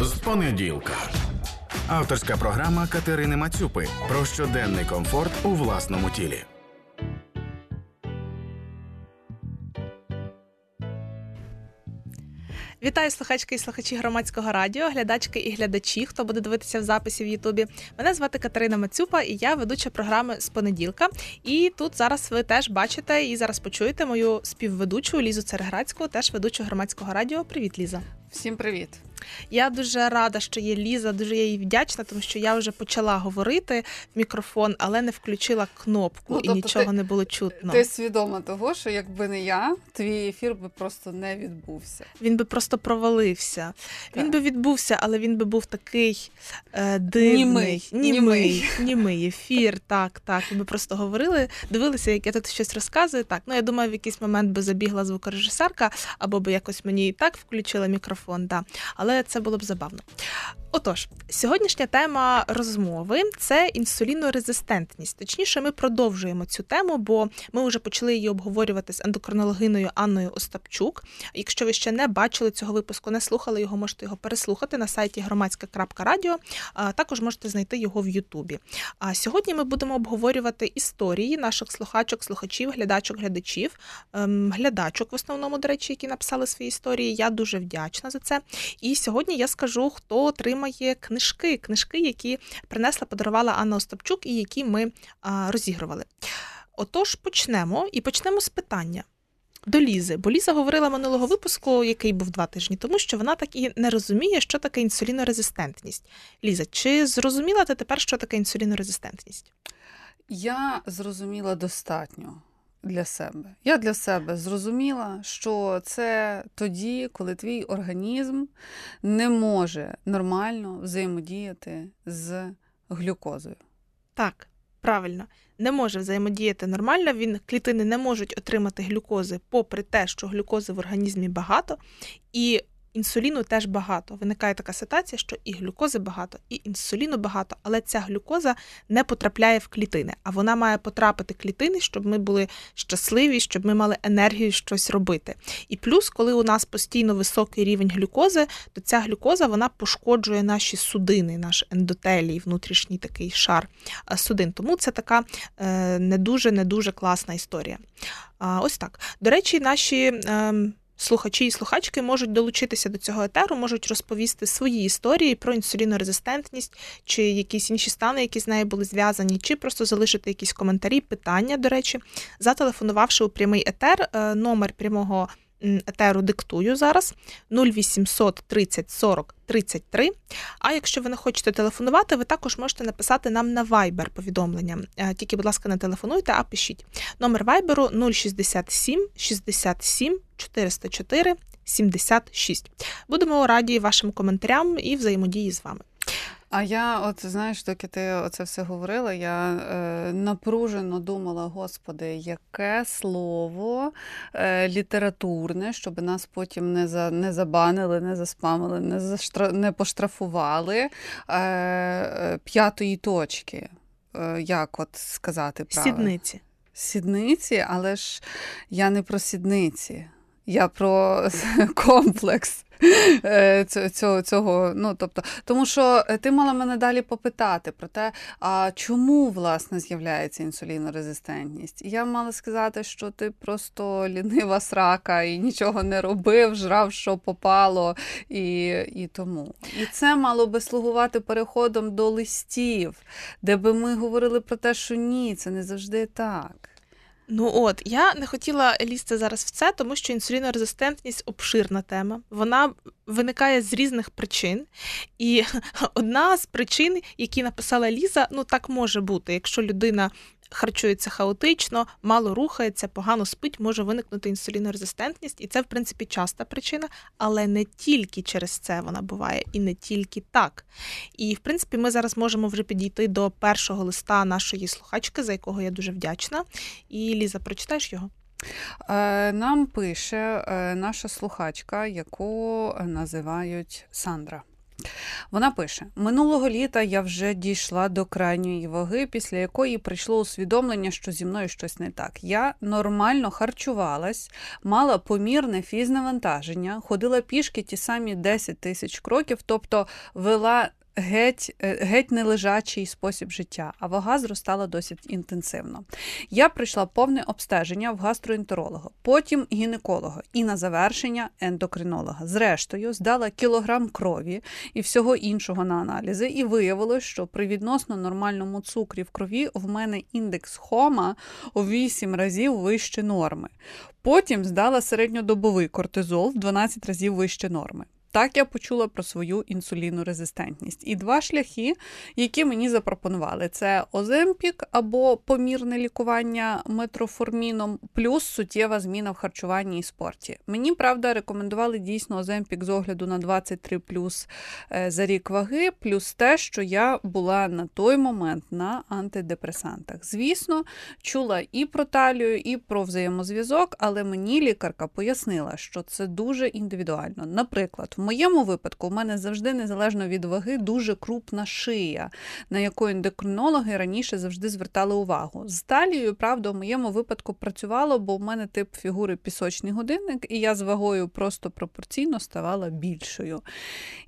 з понеділка. Авторська програма Катерини Мацюпи про щоденний комфорт у власному тілі. Вітаю слухачки і слухачі громадського радіо, глядачки і глядачі, хто буде дивитися в записі в Ютубі. Мене звати Катерина Мацюпа, і я ведуча програми з понеділка. І тут зараз ви теж бачите і зараз почуєте мою співведучу Лізу Цереградську, теж ведучу громадського радіо. Привіт, Ліза. Всім привіт. Я дуже рада, що є Ліза, дуже я їй вдячна, тому що я вже почала говорити в мікрофон, але не включила кнопку Ну, і тобто нічого ти- не було чутно. Ти свідома того, що якби не я, твій ефір би просто не відбувся. Він би просто провалився. Так. Він би відбувся, але він би був такий е, дивний, Німий. німий, Німий. ефір. Так, так. Би просто говорили, дивилися, як я тут щось розказую. Так, ну я думаю, в якийсь момент би забігла звукорежисерка, або би якось мені і так включила мікрофон. Да. Але це було б забавно. Отож, сьогоднішня тема розмови це інсулінорезистентність. Точніше, ми продовжуємо цю тему, бо ми вже почали її обговорювати з ендокринологиною Анною Остапчук. Якщо ви ще не бачили цього випуску, не слухали його, можете його переслухати на сайті громадська.радіо. Також можете знайти його в Ютубі. А сьогодні ми будемо обговорювати історії наших слухачок, слухачів, глядачок, глядачів, ем, глядачок в основному, до речі, які написали свої історії. Я дуже вдячна за це. І сьогодні я скажу, хто отримає книжки, книжки, які принесла, подарувала Анна Остапчук, і які ми розігрували. Отож, почнемо і почнемо з питання. До Лізи, бо Ліза говорила минулого випуску, який був два тижні тому, що вона так і не розуміє, що таке інсулінорезистентність. Ліза, чи зрозуміла ти тепер, що таке інсулінорезистентність? Я зрозуміла достатньо для себе. Я для себе зрозуміла, що це тоді, коли твій організм не може нормально взаємодіяти з глюкозою. Так, правильно, не може взаємодіяти нормально. Він клітини не можуть отримати глюкози, попри те, що глюкози в організмі багато, і інсуліну теж багато. Виникає така ситуація, що і глюкози багато, і інсуліну багато, але ця глюкоза не потрапляє в клітини, а вона має потрапити в клітини, щоб ми були щасливі, щоб ми мали енергію щось робити. І плюс, коли у нас постійно високий рівень глюкози, то ця глюкоза вона пошкоджує наші судини, наш ендотелій, внутрішній такий шар е, судин. Тому це така е, не дуже не дуже класна історія. А, ось так. До речі, наші. Слухачі і слухачки можуть долучитися до цього етеру, можуть розповісти свої історії про інсулінорезистентність чи якісь інші стани, які з нею були зв'язані, чи просто залишити якісь коментарі, питання, до речі, зателефонувавши у прямий етер. Е, Номер прямого етеру диктую зараз 0800 30 40 33. А якщо ви не хочете телефонувати, ви також можете написати нам на Viber повідомлення. Е, Тільки, будь ласка, не телефонуйте, а пишіть. Номер Viber 067 67 404 76. Будемо раді вашим коментарям і взаємодії з вами. А я, от знаєш, доки ти оце все говорила, я е, напружено думала, господи, яке слово е, літературне, щоб нас потім не за не забанили, не заспамили, не заштра, не поштрафували е, е, п'ятої точки. Е, як от сказати правильно? Сідниці. Сідниці, але ж я не про сідниці. Я про комплекс цього, цього, цього. Ну, тобто, тому що ти мала мене далі попитати про те, а чому власне з'являється інсулінорезистентність. І я мала сказати, що ти просто лінива срака і нічого не робив, жрав, що попало, і, і тому. І це мало би слугувати переходом до листів, де би ми говорили про те, що ні, це не завжди так. Ну от я не хотіла лізти зараз в це, тому що інсулінорезистентність обширна тема. Вона виникає з різних причин. І одна з причин, які написала Ліза, ну так може бути, якщо людина. Харчується хаотично, мало рухається, погано спить, може виникнути інсулінорезистентність, і це, в принципі, часта причина, але не тільки через це вона буває, і не тільки так. І, в принципі, ми зараз можемо вже підійти до першого листа нашої слухачки, за якого я дуже вдячна. І Ліза, прочитаєш його? Е, Нам пише е, наша слухачка, яку називають Сандра. Вона пише: минулого літа я вже дійшла до крайньої ваги, після якої прийшло усвідомлення, що зі мною щось не так. Я нормально харчувалась, мала помірне фізнавантаження, ходила пішки ті самі 10 тисяч кроків, тобто вела геть е, геть нележачий спосіб життя, а вага зростала досить інтенсивно. Я прийшла повне обстеження в гастроентеролога, потім гінеколога і на завершення ендокринолога. Зрештою, здала кілограм крові і всього іншого на аналізи, і виявилось, що при відносно нормальному цукрі в крові в мене індекс хома у 8 разів вище норми. Потім здала середньодобовий кортизол в 12 разів вище норми. Так я почула про свою інсулінорезистентність. І два шляхи, які мені запропонували: це Оземпік або помірне лікування метроформіном, плюс суттєва зміна в харчуванні і спорті. Мені правда рекомендували дійсно Оземпік з огляду на 23 плюс е, за рік ваги, плюс те, що я була на той момент на антидепресантах. Звісно, чула і про талію, і про взаємозв'язок, але мені лікарка пояснила, що це дуже індивідуально. Наприклад, в моєму випадку в мене завжди незалежно від ваги дуже крупна шия, на яку ендокринологи раніше завжди звертали увагу. З талією, правда, в моєму випадку працювало, бо в мене тип фігури пісочний годинник, і я з вагою просто пропорційно ставала більшою.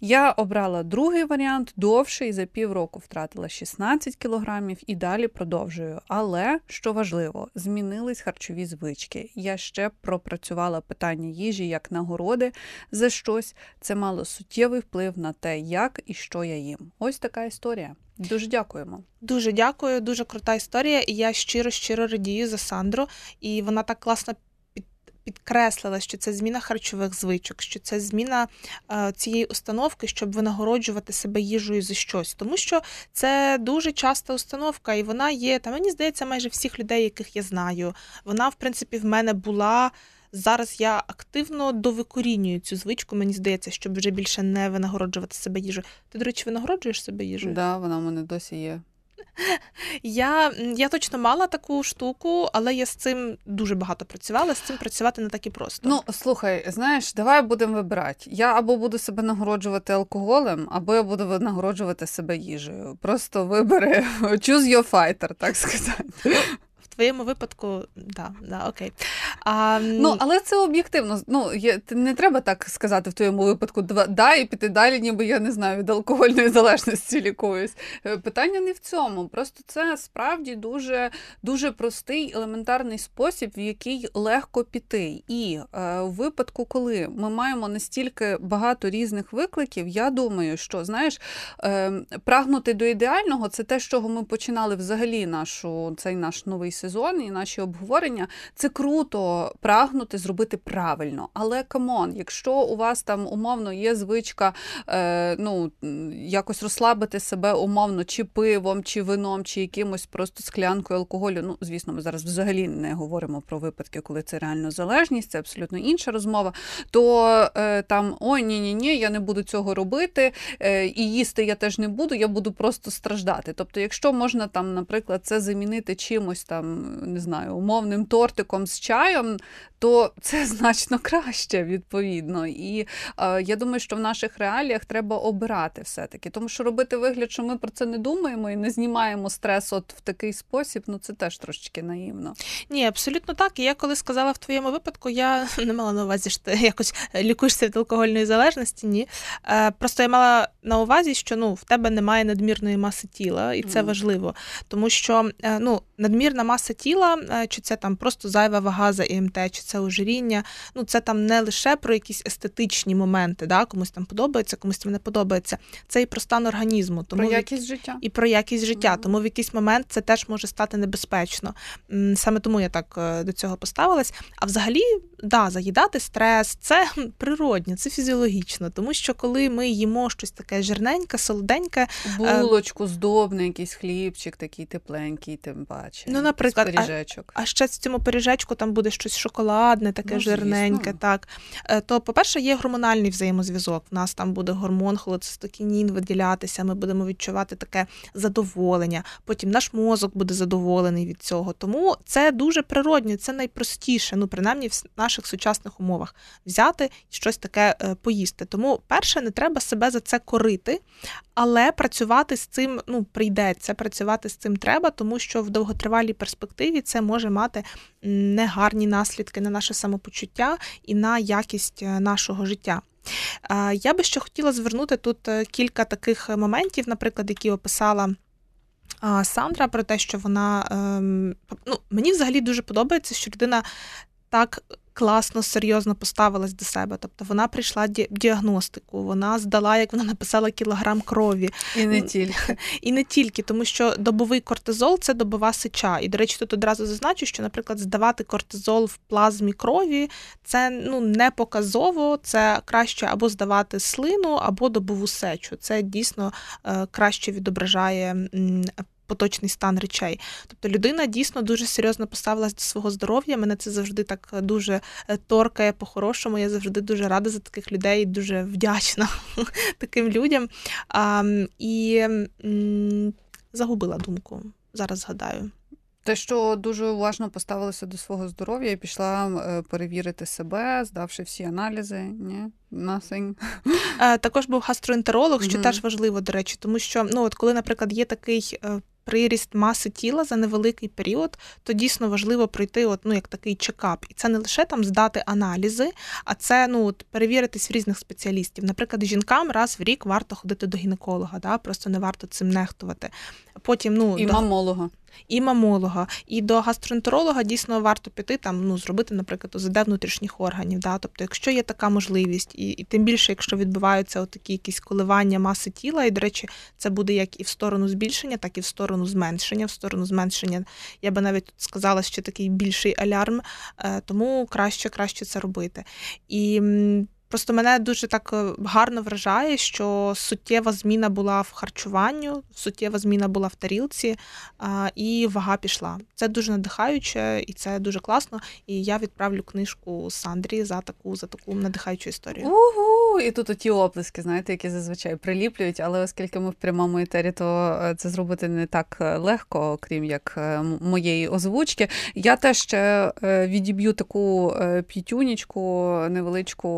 Я обрала другий варіант довший, за півроку втратила 16 кілограмів і далі продовжую. Але що важливо, змінились харчові звички. Я ще пропрацювала питання їжі як нагороди за щось це мало суттєвий вплив на те, як і що я їм. Ось така історія. Дуже дякуємо. Дуже дякую, дуже крута історія. І я щиро щиро радію за Сандру. І вона так класно підкреслила, що це зміна харчових звичок, що це зміна е, цієї установки, щоб винагороджувати себе їжею за щось. Тому що це дуже часта установка, і вона є, та мені здається, майже всіх людей, яких я знаю. Вона, в принципі, в мене була. Зараз я активно довикорінюю цю звичку, мені здається, щоб вже більше не винагороджувати себе їжею. Ти, до речі, винагороджуєш себе їжею? Так, да, вона в мене досі є. Я я точно мала таку штуку, але я з цим дуже багато працювала. З цим працювати не так і просто. Ну слухай, знаєш, давай будемо вибирати. Я або буду себе нагороджувати алкоголем, або я буду нагороджувати себе їжею. Просто вибери choose your fighter, так сказати твоєму випадку, да, да, окей. А, Ну, але це об'єктивно. Ну, є, Не треба так сказати в твоєму випадку, да, і піти далі, ніби я не знаю, від алкогольної залежності лікуюсь. Е, питання не в цьому. Просто це справді дуже дуже простий елементарний спосіб, в який легко піти. І е, у випадку, коли ми маємо настільки багато різних викликів, я думаю, що знаєш, е, прагнути до ідеального це те, з чого ми починали взагалі нашу цей наш новий сезон сезон і наші обговорення, це круто прагнути зробити правильно. Але come on, якщо у вас там умовно є звичка е, ну, якось розслабити себе умовно, чи пивом, чи вином, чи якимось просто склянкою алкоголю. Ну, звісно, ми зараз взагалі не говоримо про випадки, коли це реально залежність, це абсолютно інша розмова. То е, там ой, ні, ні, ні, я не буду цього робити, е, і їсти я теж не буду, я буду просто страждати. Тобто, якщо можна там, наприклад, це замінити чимось там не знаю, умовним тортиком з чаєм, то це значно краще відповідно. І е, я думаю, що в наших реаліях треба обирати все-таки, тому що робити вигляд, що ми про це не думаємо і не знімаємо стрес от в такий спосіб, ну це теж трошечки наївно. Ні, абсолютно так. І я коли сказала в твоєму випадку, я не мала на увазі, що ти якось лікуєшся від алкогольної залежності. Ні. Е, Просто я мала на увазі, що ну в тебе немає надмірної маси тіла, і це mm. важливо, тому що е, ну надмірна маса тіла, е, чи це там просто зайва вага за ІМТ, чи це ожиріння. Ну це там не лише про якісь естетичні моменти, да, комусь там подобається, комусь там не подобається. Це і про стан організму, тому про якість життя і про якість життя. Mm-hmm. Тому в якийсь момент це теж може стати небезпечно. Саме тому я так е, до цього поставилась. А взагалі, да, заїдати стрес це природньо, це фізіологічно, тому що коли ми їмо щось таке жирненьке, солоденьке, булочку, здобне, якийсь хлібчик, такий тепленький, тим паче. Ну, наприклад, наприклад, а, а ще в цьому пиріжечку там буде щось шоколадне, таке ну, жирненьке. так. Е, то, по-перше, є гормональний взаємозв'язок. У нас там буде гормон холецистокінін виділятися, ми будемо відчувати таке задоволення. Потім наш мозок буде задоволений від цього. Тому це дуже природньо, це найпростіше, ну принаймні в наших сучасних умовах взяти щось таке е, поїсти. Тому, перше, не треба себе за це корити, але працювати з цим ну, прийдеться. Працювати з цим треба, тому що в довготривалій перспективі це може мати негарні наслідки на наше самопочуття і на якість е, нашого життя. Я би ще хотіла звернути тут е, кілька таких моментів, наприклад, які описала. Сандра про те, що вона ем, ну, мені взагалі дуже подобається, що людина так класно, серйозно поставилась до себе. Тобто вона прийшла діагностику, вона здала, як вона написала, кілограм крові. І не тільки. І не тільки, тому що добовий кортизол це добова сеча. І, до речі, тут одразу зазначу, що, наприклад, здавати кортизол в плазмі крові це ну, не показово, це краще або здавати слину, або добову сечу. Це дійсно е, краще відображає поточний стан речей. Тобто людина дійсно дуже серйозно поставилась до свого здоров'я. Мене це завжди так дуже е, торкає по-хорошому. Я завжди дуже рада за таких людей, дуже вдячна таким людям. А, І м, загубила думку. Зараз згадаю. Те, що дуже уважно поставилася до свого здоров'я і пішла е, перевірити себе, здавши всі аналізи. Ні, nothing. Е, також був гастроентеролог, що mm-hmm. теж важливо, до речі, тому що ну от коли, наприклад, є такий приріст маси тіла за невеликий період, то дійсно важливо пройти от, ну, як такий чекап. І це не лише там здати аналізи, а це ну, от, перевіритись в різних спеціалістів. Наприклад, жінкам раз в рік варто ходити до гінеколога, да? просто не варто цим нехтувати. Потім, ну, І до... мамолога і мамолога, і до гастроентеролога дійсно варто піти там, ну зробити, наприклад, ОЗД внутрішніх органів. Да? Тобто, якщо є така можливість, і і тим більше, якщо відбуваються такі якісь коливання маси тіла, і, до речі, це буде як і в сторону збільшення, так і в сторону зменшення. В сторону зменшення я би навіть сказала, що такий більший алярм, е, тому краще краще це робити. І Просто мене дуже так е, гарно вражає, що суттєва зміна була в харчуванню, суттєва зміна була в тарілці, і вага пішла. Це дуже надихаюче і це дуже класно. І я відправлю книжку Сандрі за таку за таку надихаючу історію. Угу! І тут оті оплески, знаєте, які зазвичай приліплюють, але оскільки ми в прямому етері, то е, це зробити не так е, легко, крім як моєї озвучки. Я теж ще відіб'ю таку п'ятюнічку невеличку.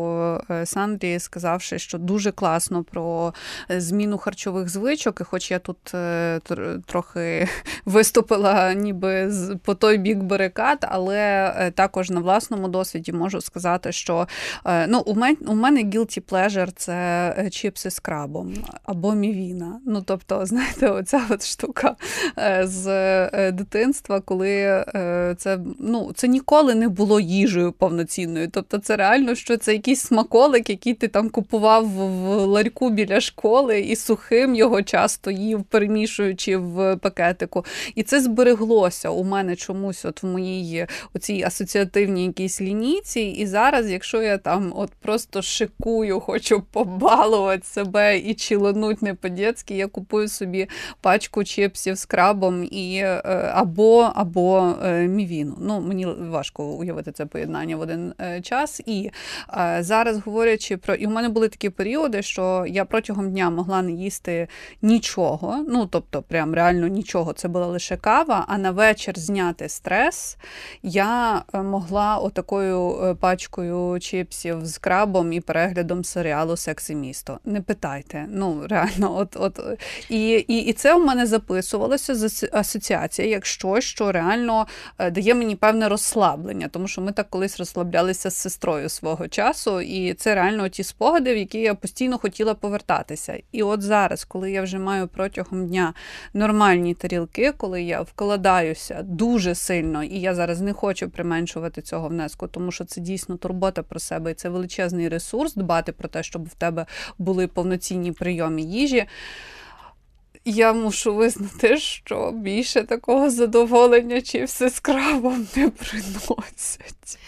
Е, Сандрі, сказавши, що дуже класно про е, зміну харчових звичок. І хоч я тут е, трохи виступила ніби по той бік барикад, але також на власному досвіді можу сказати, що ну, у мене у мене guilty pleasure – це чіпси з крабом або мівіна. Ну, тобто, знаєте, оця от штука з дитинства, коли це ну, це ніколи не було їжею повноцінною. Тобто, це реально, що це якийсь смак смаколик, який ти там купував в ларьку біля школи, і сухим його часто їв, перемішуючи в пакетику. І це збереглося у мене чомусь, от в моїй оцій асоціативній якійсь лінійці. І зараз, якщо я там от просто шикую, хочу побалувати себе і чилонуть не по-дєцьки, я купую собі пачку чипсів з крабом і е, або або е, мівіну. Ну, Мені важко уявити це поєднання в один е, час. І зараз говорячи про і в мене були такі періоди, що я протягом дня могла не їсти нічого. Ну тобто, прям реально нічого. Це була лише кава. А на вечір зняти стрес я е, могла отакою е, пачкою чіпсів з крабом і переглядом серіалу Секс і місто. Не питайте. Ну реально, от от і, і, і це у мене записувалося з асоціація, як щось, що реально е, дає мені певне розслаблення, тому що ми так колись розслаблялися з сестрою свого часу. і це реально ті спогади, в які я постійно хотіла повертатися. І от зараз, коли я вже маю протягом дня нормальні тарілки, коли я вкладаюся дуже сильно, і я зараз не хочу применшувати цього внеску, тому що це дійсно турбота про себе, і це величезний ресурс дбати про те, щоб в тебе були повноцінні прийоми їжі. Я мушу визнати, що більше такого задоволення чи все з не приносять.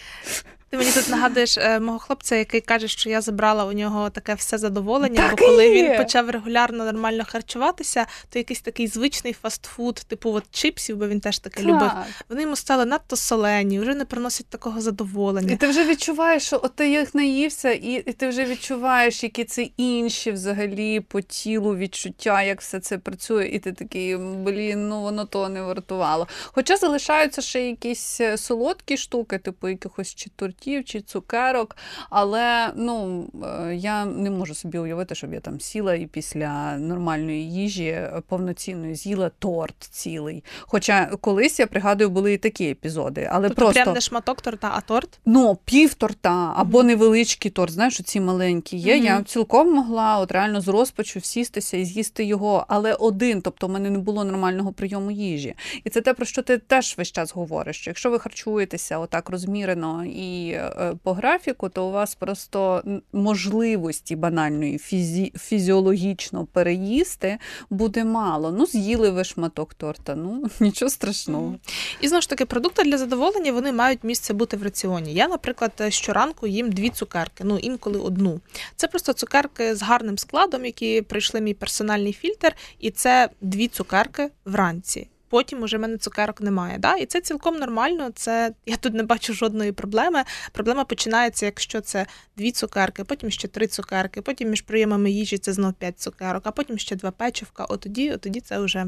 Ти мені тут нагадуєш е, мого хлопця, який каже, що я забрала у нього таке все задоволення, Так бо коли він почав регулярно нормально харчуватися, то якийсь такий звичний фастфуд, типу от чипсів, бо він теж таке любив. Вони йому стали надто солені, вже не приносять такого І задоволення. ти вже відчуваєш, що от ти їх наївся, і, і ти вже відчуваєш, які це інші взагалі по тілу відчуття, як все це працює, і ти такий, блін, ну воно того не вартувало. Хоча залишаються ще якісь е, солодкі штуки, типу якихось чи тортів, чи цукерок, але ну, е, я не можу собі уявити, щоб я там сіла і після нормальної їжі е, повноцінної з'їла торт цілий. Хоча колись я пригадую, були і такі епізоди, але Тобто просто прям не шматок торта, а торт. Ну, пів торта або невеличкий торт, знаєш, ці маленькі є. Мгм. Я цілком могла от реально з розпачу сістися і з'їсти його, але один, тобто в мене не було нормального прийому їжі. І це те, про що ти теж весь час говориш. Що якщо ви харчуєтеся отак розмірено і по графіку, то у вас просто можливості банальної фізі... фізіологічно переїсти буде мало. Ну, з'їли ви шматок торта, ну нічого страшного. І знову ж таки, продукти для задоволення вони мають місце бути в раціоні. Я, наприклад, щоранку їм дві цукерки, ну інколи одну. Це просто цукерки з гарним складом, які пройшли мій персональний фільтр, і це дві цукерки вранці. Потім уже в мене цукерок немає. Да? І це цілком нормально. Це я тут не бачу жодної проблеми. Проблема починається, якщо це дві цукерки, потім ще три цукерки, потім між прийомами їжі це знов п'ять цукерок, а потім ще два печивка. От тоді, це вже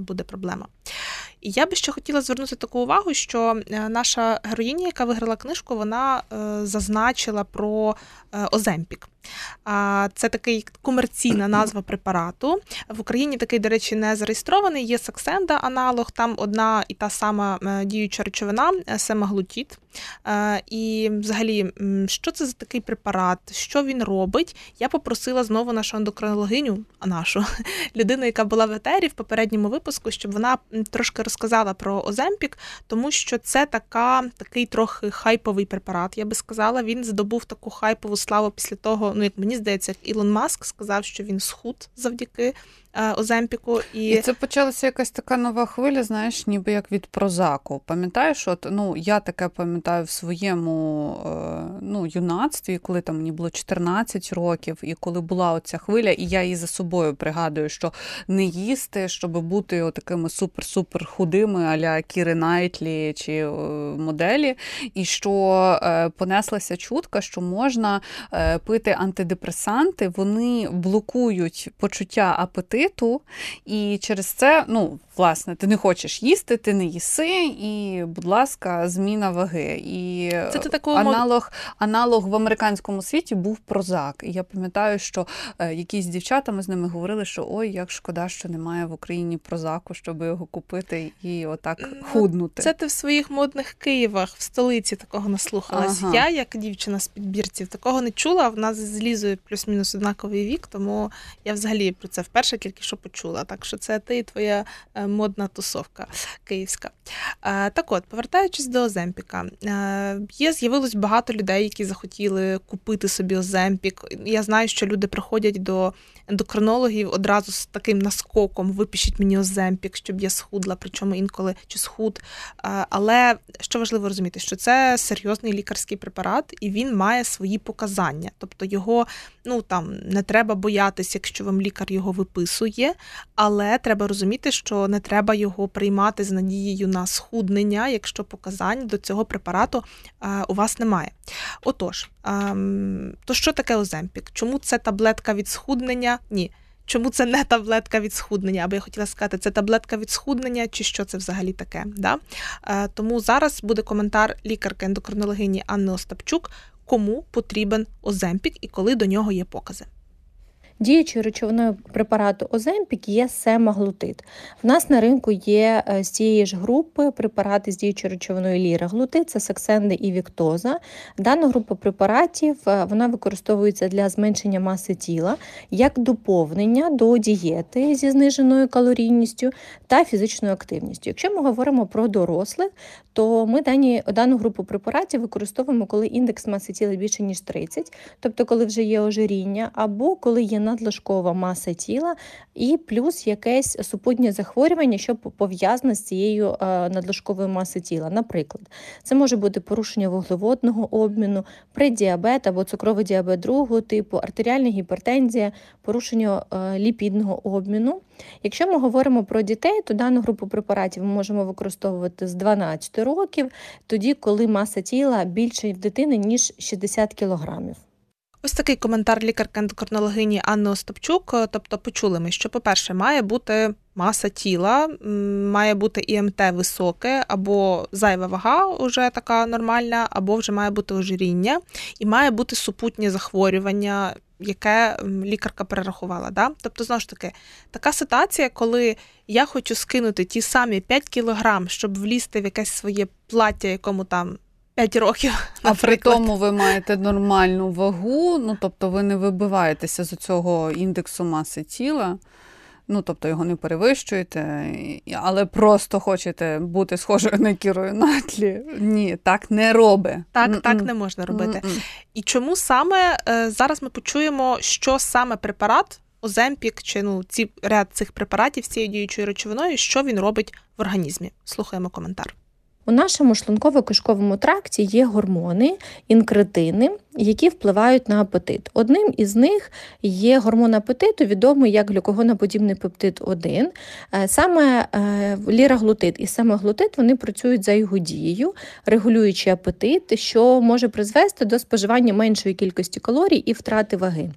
буде проблема. І я би ще хотіла звернути таку увагу, що е, наша героїня, яка виграла книжку, вона е, зазначила про е, Оземпік. Це такий комерційна назва препарату. В Україні такий, до речі, не зареєстрований. Є Саксенда аналог, там одна і та сама е, діюча речовина семаглутіт. Е, І взагалі, що це за такий препарат, що він робить? Я попросила знову нашу ендокринологиню, а нашу людину, яка була в етері в попередньому випуску, щоб вона трошки розказала про Оземпік, тому що це така, такий трохи хайповий препарат. Я би сказала, він здобув таку хайпову славу після того, ну як мені здається, як Ілон Маск сказав, що він схуд завдяки е, Оземпіку. І, І це почалася якась така нова хвиля, знаєш, ніби як від прозаку. Пам'ятаєш, от ну я таке пам'ятаю в своєму е, ну, юнацтві, коли там мені було 14 років, і коли була оця хвиля, і я її за собою пригадую, що не їсти, щоб бути такими супер-супер худими, аля Кіри Найтлі чи е, моделі, і що е, понеслася чутка, що можна е, пити антидепресанти, вони блокують почуття апетиту, і через це, ну, власне, ти не хочеш їсти, ти не їси, і, будь ласка, зміна ваги. І Це ти таку аналог, аналог в американському світі був прозак. І я пам'ятаю, що е, якісь дівчата ми з ними говорили, що ой, як шкода, що немає в Україні прозаку, щоб його купити і отак Ну, худнути. Це ти в своїх модних Києвах, в столиці такого наслухалась. Ага. Я, як дівчина з підбірців, такого не чула. В нас з Лізою плюс-мінус однаковий вік, тому я взагалі про це вперше тільки що почула. Так що це ти і твоя е, модна тусовка київська. Так от, повертаючись до Оземпіка, є з'явилось багато людей, які захотіли купити собі Оземпік. Я знаю, що люди приходять до ендокринологів одразу з таким наскоком: випишіть мені Оземпік, щоб я схудла, причому інколи чи схуд. Але що важливо розуміти, що це серйозний лікарський препарат, і він має свої показання. Тобто його ну там не треба боятися, якщо вам лікар його виписує, але треба розуміти, що не треба його приймати з надією на схуднення, якщо показань до цього препарату е, у вас немає. Отож, ем, то що таке Оземпік? Чому це таблетка від схуднення? Ні. Чому це не таблетка від схуднення? Або я хотіла сказати, це таблетка від схуднення, чи що це взагалі таке? Да? Е, тому зараз буде коментар лікарки ендокринологині Анни Остапчук, кому потрібен Оземпік і коли до нього є покази. Діючою речовиною препарату Оземпік є семаглутид. В нас на ринку є е, з цієї ж групи препарати з діючою речовиною ліраглутид, це саксенди і віктоза. Дана група препаратів е, вона використовується для зменшення маси тіла як доповнення до дієти зі зниженою калорійністю та фізичною активністю. Якщо ми говоримо про дорослих, то ми дані, дану групу препаратів використовуємо, коли індекс маси тіла більше ніж 30, тобто коли вже є ожиріння, або коли є надлишкова маса тіла і плюс якесь супутнє захворювання, що пов'язане з цією надлишковою масою тіла. Наприклад, це може бути порушення вуглеводного обміну, преддіабет або цукровий діабет другого типу, артеріальна гіпертензія, порушення ліпідного обміну. Якщо ми говоримо про дітей, то дану групу препаратів ми можемо використовувати з 12 років, тоді, коли маса тіла більше в дитини, ніж 60 кілограмів. Ось такий коментар лікарки ендокринологині Анни Остапчук. Тобто, почули ми, що, по-перше, має бути маса тіла, має бути ІМТ високе, або зайва вага вже така нормальна, або вже має бути ожиріння, і має бути супутнє захворювання, яке лікарка перерахувала. Да? Тобто, знову ж таки, така ситуація, коли я хочу скинути ті самі 5 кілограм, щоб влізти в якесь своє плаття, якому там. 5 років. А при тому ви маєте нормальну вагу, ну тобто ви не вибиваєтеся з цього індексу маси тіла, ну тобто його не перевищуєте, але просто хочете бути схожою на кірою натлі. Ні, так не робить. Так, Mm-mm. так не можна робити. Mm-mm. І чому саме е, зараз ми почуємо, що саме препарат, Оземпік чи ну ці ряд цих препаратів з цією діючою речовиною, що він робить в організмі? Слухаємо коментар. У нашому шлунково-кишковому тракті є гормони, інкретини, які впливають на апетит. Одним із них є гормон апетиту, відомий як глюкогоноподібний пептид 1. Е, саме е, ліраглутид і семаглутид вони працюють за його дією, регулюючи апетит, що може призвести до споживання меншої кількості калорій і втрати ваги.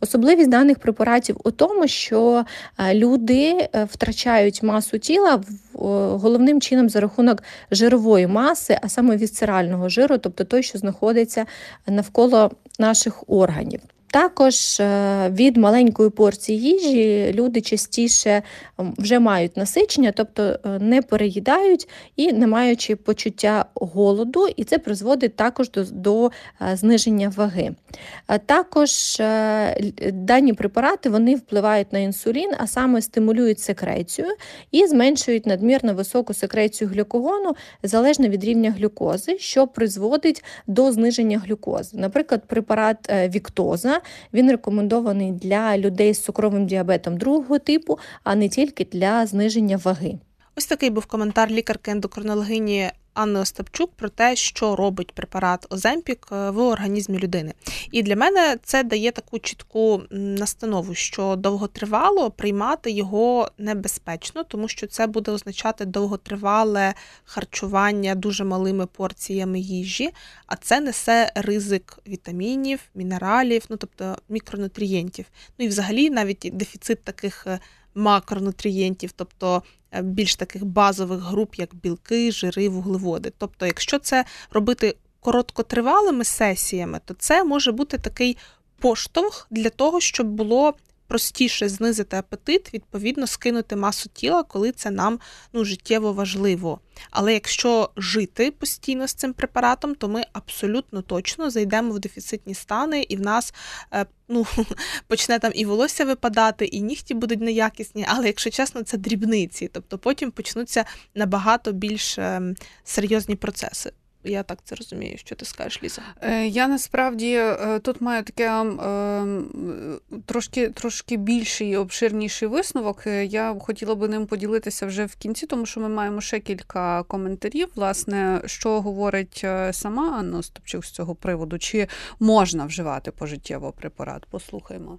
Особливість даних препаратів у тому, що е, люди втрачають масу тіла головним чином за рахунок жирової маси, а саме вісцерального жиру, тобто той, що знаходиться навколо наших органів. Також е, від маленької порції їжі люди частіше вже мають насичення, тобто е, не переїдають і не маючи почуття голоду, і це призводить також до, до е, зниження ваги. Також дані препарати вони впливають на інсулін, а саме стимулюють секрецію і зменшують надмірно високу секрецію глюкогону залежно від рівня глюкози, що призводить до зниження глюкози. Наприклад, препарат Віктоза. Він рекомендований для людей з цукровим діабетом другого типу, а не тільки для зниження ваги. Ось такий був коментар лікарки ендокринологині Анни Остапчук про те, що робить препарат Оземпік е, в організмі людини. І для мене це дає таку чітку настанову, що довготривало приймати його небезпечно, тому що це буде означати довготривале харчування дуже малими порціями їжі, а це несе ризик вітамінів, мінералів, ну тобто мікронутрієнтів. Ну і взагалі навіть дефіцит таких е, макронутрієнтів, тобто більш таких базових груп, як білки, жири, вуглеводи. Тобто, якщо це робити короткотривалими сесіями, то це може бути такий поштовх для того, щоб було простіше знизити апетит, відповідно, скинути масу тіла, коли це нам ну, життєво важливо. Але якщо жити постійно з цим препаратом, то ми абсолютно точно зайдемо в дефіцитні стани, і в нас е, ну, почне там і волосся випадати, і нігті будуть неякісні. Але якщо чесно, це дрібниці, тобто потім почнуться набагато більш ем, серйозні процеси. Я так це розумію, що ти скажеш, Ліза? Е, я насправді е, тут маю таке е, трошки трошки більший і обширніший висновок. Я хотіла би ним поділитися вже в кінці, тому що ми маємо ще кілька коментарів. Власне, що говорить сама Анна Остапчук з цього приводу, чи можна вживати пожиттєво препарат? Послухаймо.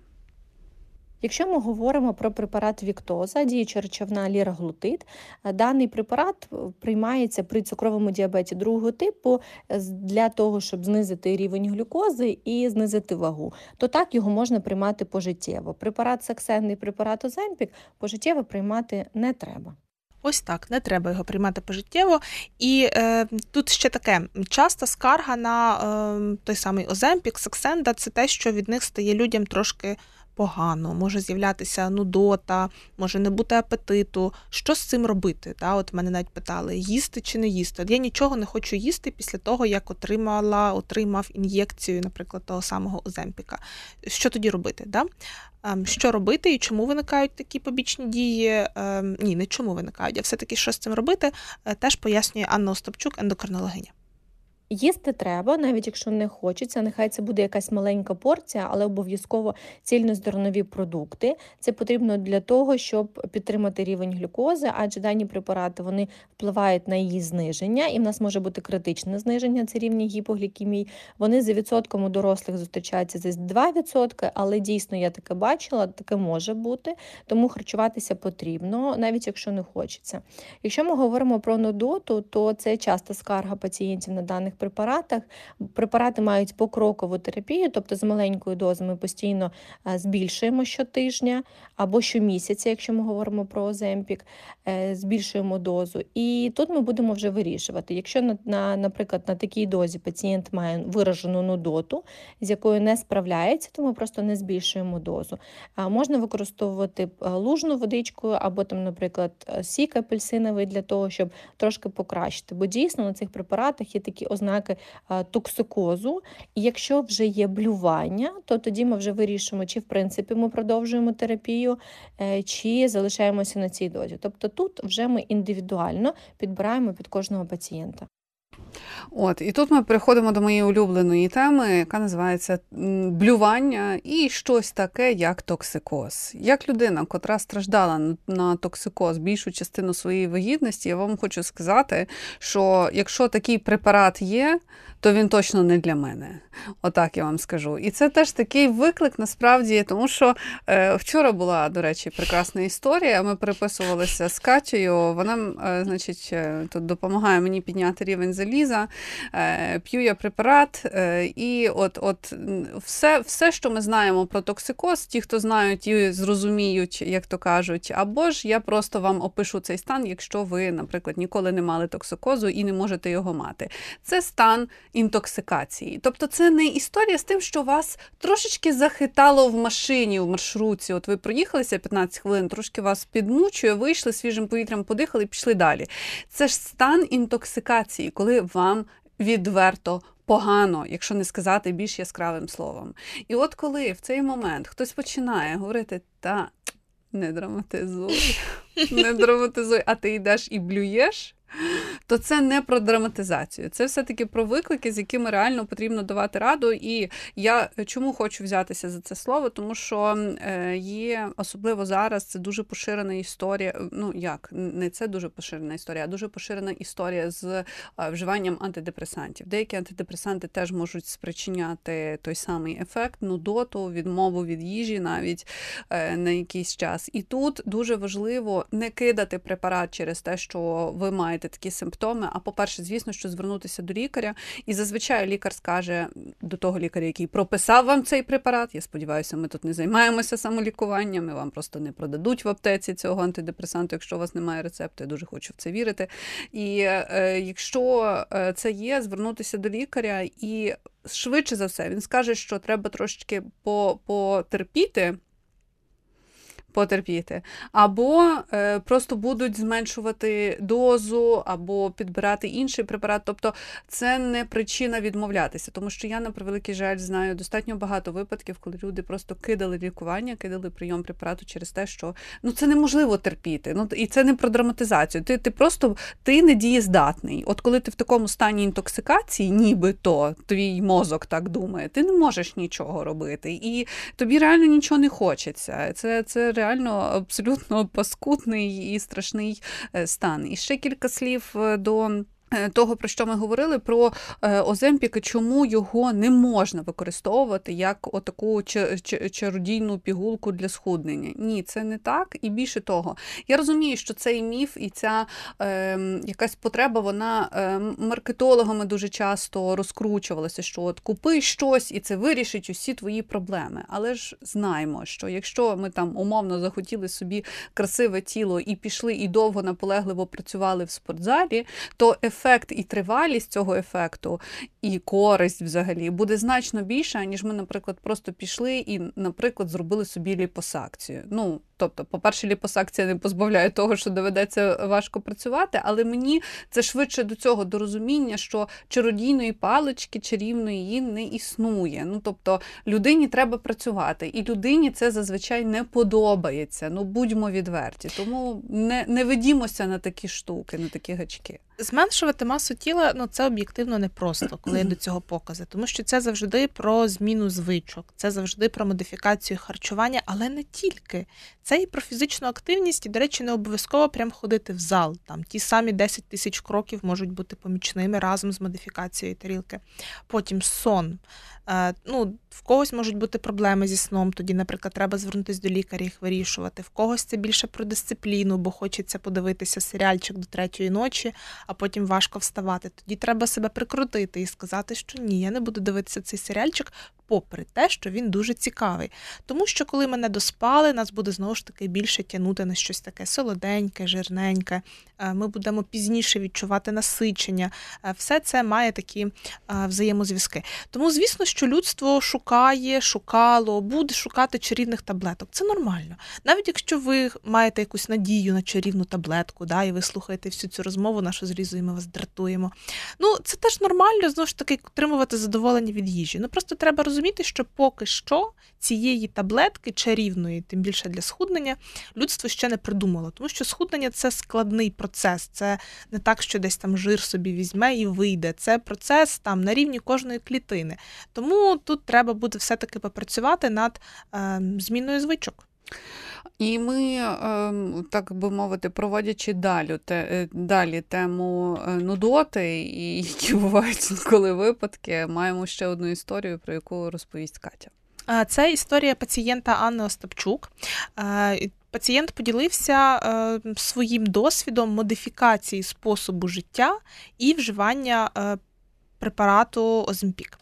Якщо ми говоримо про препарат Віктоза, діюча речовна ліраглутид, е, даний препарат е, приймається при цукровому діабеті другого типу е, для того, щоб знизити рівень глюкози і знизити вагу, то так його можна приймати пожиттєво. Препарат Саксен і препарат Оземпік пожиттєво приймати не треба. Ось так, не треба його приймати пожиттєво. І е, тут ще таке: часто скарга на е, той самий Оземпік, Саксенда це те, що від них стає людям трошки погано, може з'являтися нудота, може не бути апетиту. Що з цим робити? Да? От мене навіть питали, їсти чи не їсти. От я нічого не хочу їсти після того, як отримала, отримав ін'єкцію, наприклад, того самого Оземпіка. Що тоді робити? Да? Ем, що робити і чому виникають такі побічні дії? Ем, ні, не чому виникають, а все-таки що з цим робити, е, теж пояснює Анна Остапчук, ендокринологиня. Їсти треба, навіть якщо не хочеться, нехай це буде якась маленька порція, але обов'язково цільнозернові продукти. Це потрібно для того, щоб підтримати рівень глюкози, адже дані препарати вони впливають на її зниження, і в нас може бути критичне зниження, це рівні гіпоглікемії. Вони за відсотком у дорослих зустрічаються десь 2%, але дійсно я таке бачила, таке може бути, тому харчуватися потрібно, навіть якщо не хочеться. Якщо ми говоримо про нудоту, то це часто скарга пацієнтів на даних препаратах. Препарати мають покрокову терапію, тобто з маленькою дозою ми постійно е, збільшуємо щотижня або щомісяця, якщо ми говоримо про оземпік, е, збільшуємо дозу. І тут ми будемо вже вирішувати. Якщо, на, на, наприклад, на такій дозі пацієнт має виражену нудоту, з якою не справляється, то ми просто не збільшуємо дозу. Можна використовувати е, лужну водичку або, там, наприклад, сік апельсиновий для того, щоб трошки покращити. Бо дійсно на цих препаратах є такі ознаки токсикозу. І якщо вже є блювання, то тоді ми вже вирішимо, чи в принципі ми продовжуємо терапію, е, чи залишаємося на цій дозі. Тобто тут вже ми індивідуально підбираємо під кожного пацієнта. От, і тут ми переходимо до моєї улюбленої теми, яка називається блювання і щось таке, як токсикоз. Як людина, котра страждала на токсикоз більшу частину своєї вагітності, я вам хочу сказати, що якщо такий препарат є, то він точно не для мене. Отак я вам скажу. І це теж такий виклик насправді, тому що е, вчора була, до речі, прекрасна історія. Ми переписувалися з Катєю. Вона, е, значить, е, тут допомагає мені підняти рівень заліза, е, п'ю я препарат. Е, і от от все, все, що ми знаємо про токсикоз, ті, хто знають і зрозуміють, як то кажуть, або ж я просто вам опишу цей стан, якщо ви, наприклад, ніколи не мали токсикозу і не можете його мати. Це стан інтоксикації. Тобто, це не історія з тим, що вас трошечки захитало в машині, в маршрутці. От ви проїхалися 15 хвилин, трошки вас підмучує, вийшли свіжим повітрям, подихали і пішли далі. Це ж стан інтоксикації, коли вам відверто. Погано, якщо не сказати більш яскравим словом. І от коли в цей момент хтось починає говорити, та не драматизуй, не драматизуй, а ти йдеш і блюєш, то це не про драматизацію. Це все-таки про виклики, з якими реально потрібно давати раду. І я чому хочу взятися за це слово? Тому що е, є особливо зараз це дуже поширена історія. Ну як не це дуже поширена історія, а дуже поширена історія з е, вживанням антидепресантів. Деякі антидепресанти теж можуть спричиняти той самий ефект, нудоту, відмову від їжі навіть е, на якийсь час. І тут дуже важливо не кидати препарат через те, що ви маєте такі симптоми. А по-перше, звісно, що звернутися до лікаря. І зазвичай лікар скаже до того лікаря, який прописав вам цей препарат. Я сподіваюся, ми тут не займаємося самолікуванням, ми вам просто не продадуть в аптеці цього антидепресанту, якщо у вас немає рецепту. Я дуже хочу в це вірити. І е, якщо е, це є, звернутися до лікаря і швидше за все він скаже, що треба трошечки потерпіти потерпіти, або е, просто будуть зменшувати дозу, або підбирати інший препарат. Тобто це не причина відмовлятися, тому що я, на превеликий жаль, знаю достатньо багато випадків, коли люди просто кидали лікування, кидали прийом препарату через те, що ну це неможливо терпіти. Ну і це не про драматизацію. Ти ти просто ти не дієздатний. От коли ти в такому стані інтоксикації, нібито твій мозок так думає, ти не можеш нічого робити, і тобі реально нічого не хочеться. Це це реально абсолютно паскудний і страшний е, стан. І ще кілька слів е, до. Е, того, про що ми говорили, про е, Оземпіки, чому його не можна використовувати як отаку чародійну пігулку для схуднення. Ні, це не так. І більше того, я розумію, що цей міф і ця е, якась потреба, вона е, маркетологами дуже часто розкручувалася, що от купи щось і це вирішить усі твої проблеми. Але ж знаємо, що якщо ми там умовно захотіли собі красиве тіло і пішли, і довго наполегливо працювали в спортзалі, то ефект ефект і тривалість цього ефекту, і користь взагалі буде значно більша, ніж ми, наприклад, просто пішли і, наприклад, зробили собі ліпосакцію. Ну, тобто, по-перше, ліпосакція не позбавляє того, що доведеться важко працювати, але мені це швидше до цього до розуміння, що чародійної палички чарівної її не існує. Ну тобто людині треба працювати, і людині це зазвичай не подобається. Ну будьмо відверті. Тому не, не ведімося на такі штуки, на такі гачки. Зменшувати масу тіла ну це об'єктивно непросто, коли до цього покази, тому що це завжди про зміну звичок, це завжди про модифікацію харчування, але не тільки. Це і про фізичну активність, і, до речі, не обов'язково прям ходити в зал. Там ті самі 10 тисяч кроків можуть бути помічними разом з модифікацією тарілки. Потім сон. Е, ну, В когось можуть бути проблеми зі сном, тоді, наприклад, треба звернутися до лікаря їх вирішувати. В когось це більше про дисципліну, бо хочеться подивитися серіальчик до третьої ночі, а потім важко вставати. Тоді треба себе прикрутити і сказати, що ні, я не буду дивитися цей серіальчик, попри те, що він дуже цікавий. Тому що, коли ми не доспали, нас буде знову ж таки більше тягнути на щось таке солоденьке, жирненьке. Е, ми будемо пізніше відчувати насичення. Е, все це має такі взаємозв'язки. Тому, звісно, що людство шукає, шукало, буде шукати чарівних таблеток. Це нормально. Навіть якщо ви маєте якусь надію на чарівну таблетку, да, і ви слухаєте всю цю розмову, нашу з Різою, ми вас дратуємо. Ну, це теж нормально, знову ж таки, отримувати задоволення від їжі. Ну просто треба розуміти, що поки що цієї таблетки чарівної, тим більше для схуднення, людство ще не придумало, тому що схуднення це складний процес. Це не так, що десь там жир собі візьме і вийде. Це процес там на рівні кожної клітини. Тому тут треба буде все-таки попрацювати над е, зміною звичок. І ми, ем, так би мовити, проводячи далі те, далі тему е, нудоти, і які бувають коли випадки, маємо ще одну історію, про яку розповість Катя. Це історія пацієнта Анни Остапчук. Пацієнт поділився е, своїм досвідом модифікації способу життя і вживання е, препарату Оземпік.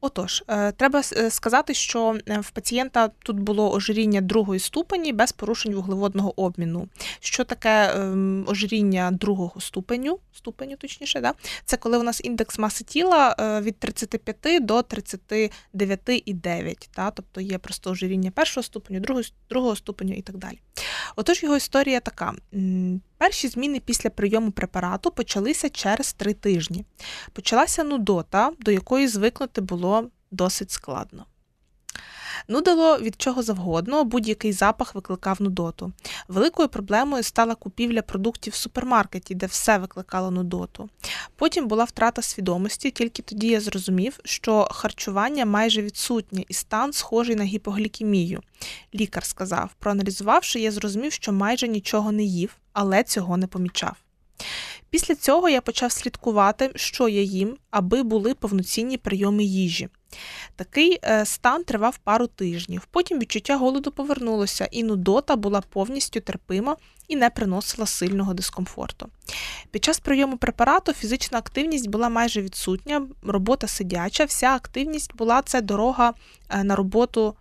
Отож, е, треба е, сказати, що е, в пацієнта тут було ожиріння другої ступені без порушень вуглеводного обміну. Що таке ем, ожиріння другого ступеню, ступеню точніше, да? це коли у нас індекс маси тіла від 35 до 39,9. Да? Тобто є просто ожиріння першого ступеню, другого, другого ступеню і так далі. Отож, його історія така: перші зміни після прийому препарату почалися через три тижні. Почалася нудота, до якої звикнути було досить складно. Нудило від чого завгодно, будь-який запах викликав нудоту. Великою проблемою стала купівля продуктів в супермаркеті, де все викликало нудоту. Потім була втрата свідомості, тільки тоді я зрозумів, що харчування майже відсутнє і стан схожий на гіпоглікемію. Лікар сказав, проаналізувавши, я зрозумів, що майже нічого не їв, але цього не помічав. Після цього я почав слідкувати, що я їм, аби були повноцінні прийоми їжі. Такий е, стан тривав пару тижнів. Потім відчуття голоду повернулося, і нудота була повністю терпима і не приносила сильного дискомфорту. Під час прийому препарату фізична активність була майже відсутня, робота сидяча, вся активність була це дорога е, на роботу,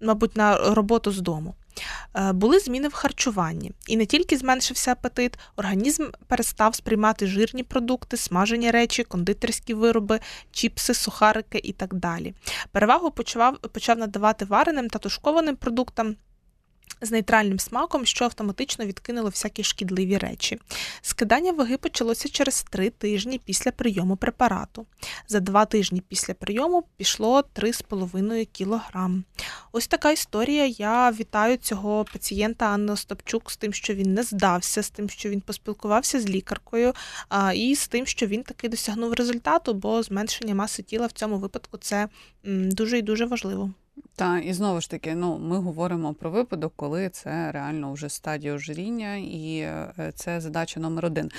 мабуть, на роботу з дому. Е, були зміни в харчуванні, і не тільки зменшився апетит, організм перестав сприймати жирні продукти, смажені речі, кондитерські вироби, чіпси, сухарики і так далі. Перевагу почав, почав надавати вареним та тушкованим продуктам з нейтральним смаком, що автоматично відкинуло всякі шкідливі речі. Скидання ваги почалося через три тижні після прийому препарату. За два тижні після прийому пішло 3,5 кг. Ось така історія. Я вітаю цього пацієнта Анни Остапчук з тим, що він не здався, з тим, що він поспілкувався з лікаркою, і з тим, що він таки досягнув результату, бо зменшення маси тіла в цьому випадку це дуже і дуже важливо. Та і знову ж таки, ну ми говоримо про випадок, коли це реально вже стадія ожиріння, і е, це задача номер один.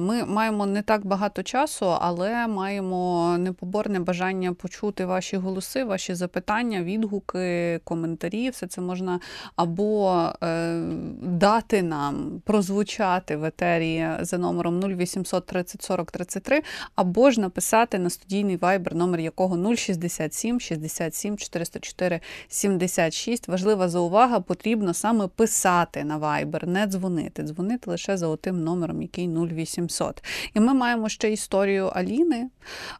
Ми маємо не так багато часу, але маємо непоборне бажання почути ваші голоси, ваші запитання, відгуки, коментарі. Все це можна або е, дати нам прозвучати в етері за номером 0800 30 40 33, або ж написати на студійний вайбер, номер якого 067 67 404 76. Важлива заувага, потрібно саме писати на Viber, не дзвонити. Дзвонити лише за отим номером, який 0800. І ми маємо ще історію Аліни.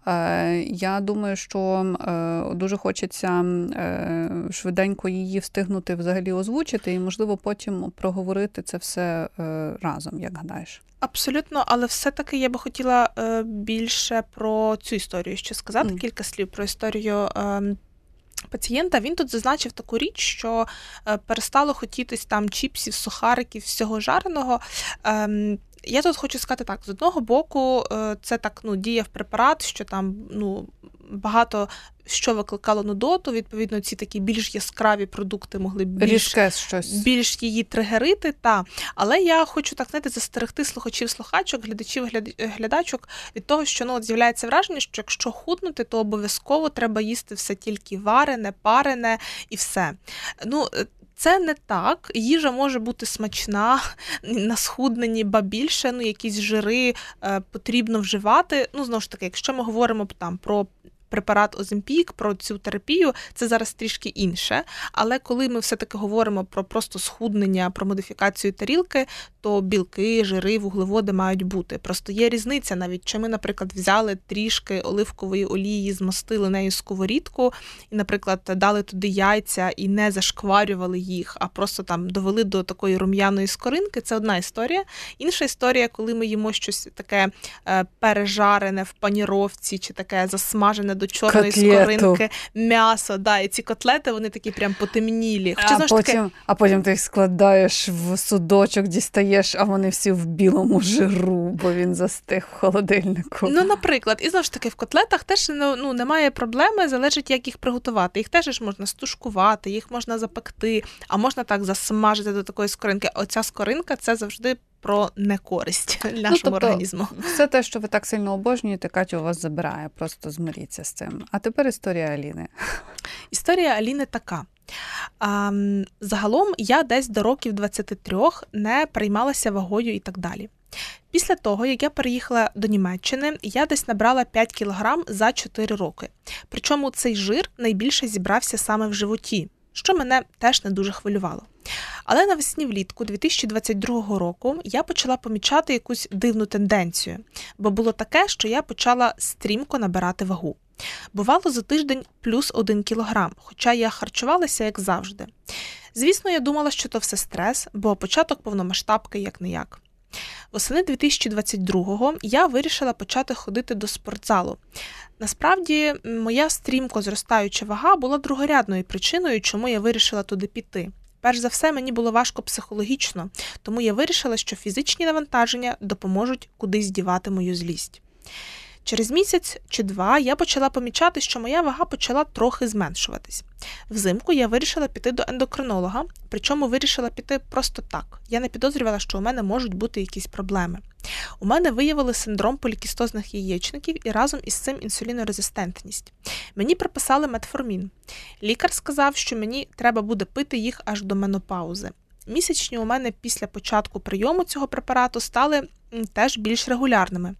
Е, я думаю, що е, дуже хочеться е, швиденько її встигнути взагалі озвучити, і, можливо, потім проговорити це все разом, як гадаєш. Абсолютно, але все-таки я би хотіла більше про цю історію ще сказати, mm. кілька слів про історію. Пацієнта він тут зазначив таку річ, що перестало хотітись там чіпсів, сухариків, всього жареного. Ем, я тут хочу сказати так: з одного боку, е, це так ну, діяв препарат, що там ну, багато що викликало нудоту. Відповідно, ці такі більш яскраві продукти могли більш щось. більш її тригерити. Та. Але я хочу так знаєте, застерегти слухачів, слухачок, глядачів, глядачок від того, що ну, от з'являється враження, що якщо худнути, то обов'язково треба їсти все тільки варене, парене і все. Ну, це не так. Їжа може бути смачна, на схудненні, ба більше, ну якісь жири е, потрібно вживати. Ну, знову ж таки, якщо ми говоримо там про препарат Оземпік, про цю терапію, це зараз трішки інше. Але коли ми все-таки говоримо про просто схуднення, про модифікацію тарілки, то білки, жири, вуглеводи мають бути. Просто є різниця навіть, чи ми, наприклад, взяли трішки оливкової олії, змастили нею сковорідку, і, наприклад, дали туди яйця і не зашкварювали їх, а просто там довели до такої рум'яної скоринки. Це одна історія. Інша історія, коли ми їмо щось таке е, пережарене в паніровці, чи таке засмажене до чорної Котлету. скоринки, м'ясо. Да, І ці котлети вони такі прям потемнілі. Хоча, а, потім, таки... а потім ти їх складаєш в судочок, дістаєш, а вони всі в білому жиру, бо він застиг в холодильнику. Ну, наприклад, і знову ж таки в котлетах теж ну, ну, немає проблеми, залежить, як їх приготувати. Їх теж можна стушкувати, їх можна запекти, а можна так засмажити до такої скоринки. Оця скоринка це завжди про некористь ну, нашому ну, тобто, організму. Все те, що ви так сильно обожнюєте, Катя у вас забирає. Просто змиріться з цим. А тепер історія Аліни. Історія Аліни така. А, Загалом я десь до років 23 не приймалася вагою і так далі. Після того, як я переїхала до Німеччини, я десь набрала 5 кілограм за 4 роки. Причому цей жир найбільше зібрався саме в животі, що мене теж не дуже хвилювало. Але навесні влітку 2022 року я почала помічати якусь дивну тенденцію, бо було таке, що я почала стрімко набирати вагу. Бувало за тиждень плюс один кілограм, хоча я харчувалася як завжди. Звісно, я думала, що то все стрес, бо початок повномасштабки як не як. Восени 2022-го я вирішила почати ходити до спортзалу. Насправді, моя стрімко зростаюча вага була другорядною причиною, чому я вирішила туди піти. Перш за все, мені було важко психологічно, тому я вирішила, що фізичні навантаження допоможуть кудись дівати мою злість. Через місяць чи два я почала помічати, що моя вага почала трохи зменшуватись. Взимку я вирішила піти до ендокринолога, причому вирішила піти просто так. Я не підозрювала, що у мене можуть бути якісь проблеми. У мене виявили синдром полікістозних яєчників і разом із цим інсулінорезистентність. Мені приписали метформін. Лікар сказав, що мені треба буде пити їх аж до менопаузи. Місячні у мене після початку прийому цього препарату стали теж більш регулярними.